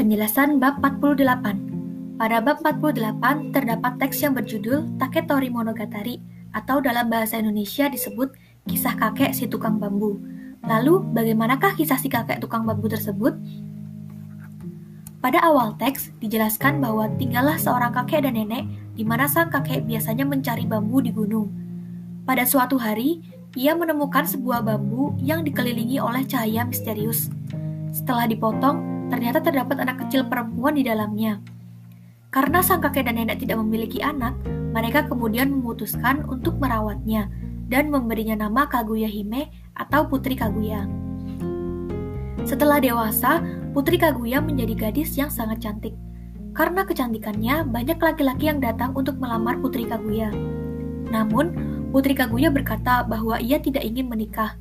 Penjelasan bab 48. Pada bab 48 terdapat teks yang berjudul Taketori Monogatari atau dalam bahasa Indonesia disebut kisah kakek si tukang bambu. Lalu, bagaimanakah kisah si kakek tukang bambu tersebut? Pada awal teks dijelaskan bahwa tinggallah seorang kakek dan nenek di mana sang kakek biasanya mencari bambu di gunung. Pada suatu hari, ia menemukan sebuah bambu yang dikelilingi oleh cahaya misterius. Setelah dipotong, ternyata terdapat anak kecil perempuan di dalamnya. Karena sang kakek dan nenek tidak memiliki anak, mereka kemudian memutuskan untuk merawatnya dan memberinya nama Kaguya Hime atau Putri Kaguya. Setelah dewasa, Putri Kaguya menjadi gadis yang sangat cantik. Karena kecantikannya, banyak laki-laki yang datang untuk melamar Putri Kaguya. Namun, Putri Kaguya berkata bahwa ia tidak ingin menikah.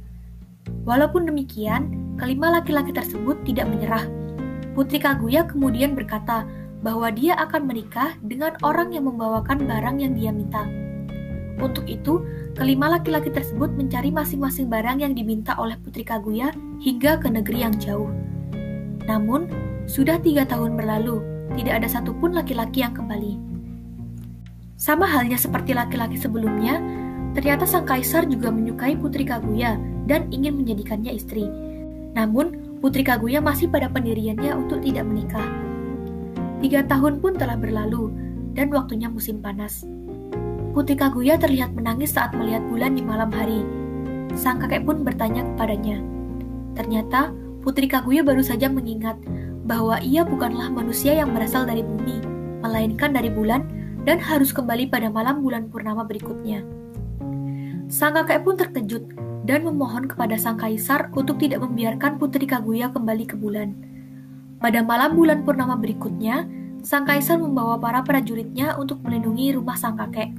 Walaupun demikian, kelima laki-laki tersebut tidak menyerah Putri Kaguya kemudian berkata bahwa dia akan menikah dengan orang yang membawakan barang yang dia minta. Untuk itu, kelima laki-laki tersebut mencari masing-masing barang yang diminta oleh Putri Kaguya hingga ke negeri yang jauh. Namun, sudah tiga tahun berlalu, tidak ada satupun laki-laki yang kembali. Sama halnya seperti laki-laki sebelumnya, ternyata sang kaisar juga menyukai Putri Kaguya dan ingin menjadikannya istri. Namun, Putri Kaguya masih pada pendiriannya untuk tidak menikah. Tiga tahun pun telah berlalu, dan waktunya musim panas. Putri Kaguya terlihat menangis saat melihat bulan di malam hari. Sang kakek pun bertanya kepadanya. Ternyata, Putri Kaguya baru saja mengingat bahwa ia bukanlah manusia yang berasal dari bumi, melainkan dari bulan dan harus kembali pada malam bulan purnama berikutnya. Sang kakek pun terkejut dan memohon kepada sang kaisar untuk tidak membiarkan Putri Kaguya kembali ke bulan. Pada malam bulan purnama berikutnya, sang kaisar membawa para prajuritnya untuk melindungi rumah sang kakek.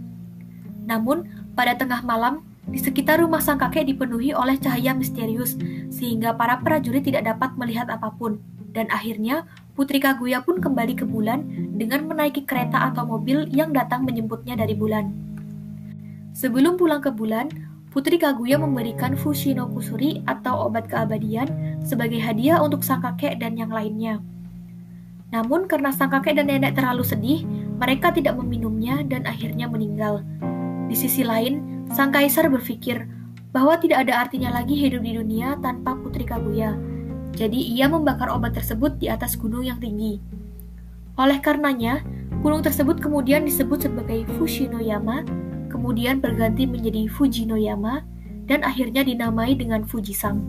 Namun, pada tengah malam, di sekitar rumah sang kakek dipenuhi oleh cahaya misterius, sehingga para prajurit tidak dapat melihat apa pun. Dan akhirnya, Putri Kaguya pun kembali ke bulan dengan menaiki kereta atau mobil yang datang menjemputnya dari bulan. Sebelum pulang ke bulan, Putri Kaguya memberikan Fushino Kusuri atau obat keabadian sebagai hadiah untuk sang kakek dan yang lainnya. Namun karena sang kakek dan nenek terlalu sedih, mereka tidak meminumnya dan akhirnya meninggal. Di sisi lain, sang kaisar berpikir bahwa tidak ada artinya lagi hidup di dunia tanpa Putri Kaguya. Jadi ia membakar obat tersebut di atas gunung yang tinggi. Oleh karenanya, gunung tersebut kemudian disebut sebagai Fushinoyama kemudian berganti menjadi Fujinoyama, dan akhirnya dinamai dengan Fujisang.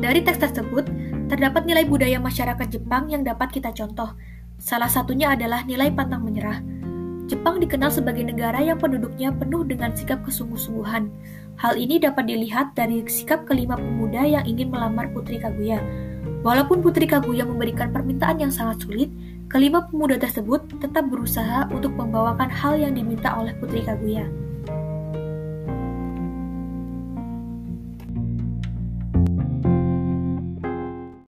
Dari teks tersebut, terdapat nilai budaya masyarakat Jepang yang dapat kita contoh. Salah satunya adalah nilai pantang menyerah. Jepang dikenal sebagai negara yang penduduknya penuh dengan sikap kesungguh-sungguhan. Hal ini dapat dilihat dari sikap kelima pemuda yang ingin melamar Putri Kaguya. Walaupun Putri Kaguya memberikan permintaan yang sangat sulit, Kelima pemuda tersebut tetap berusaha untuk membawakan hal yang diminta oleh Putri Kaguya.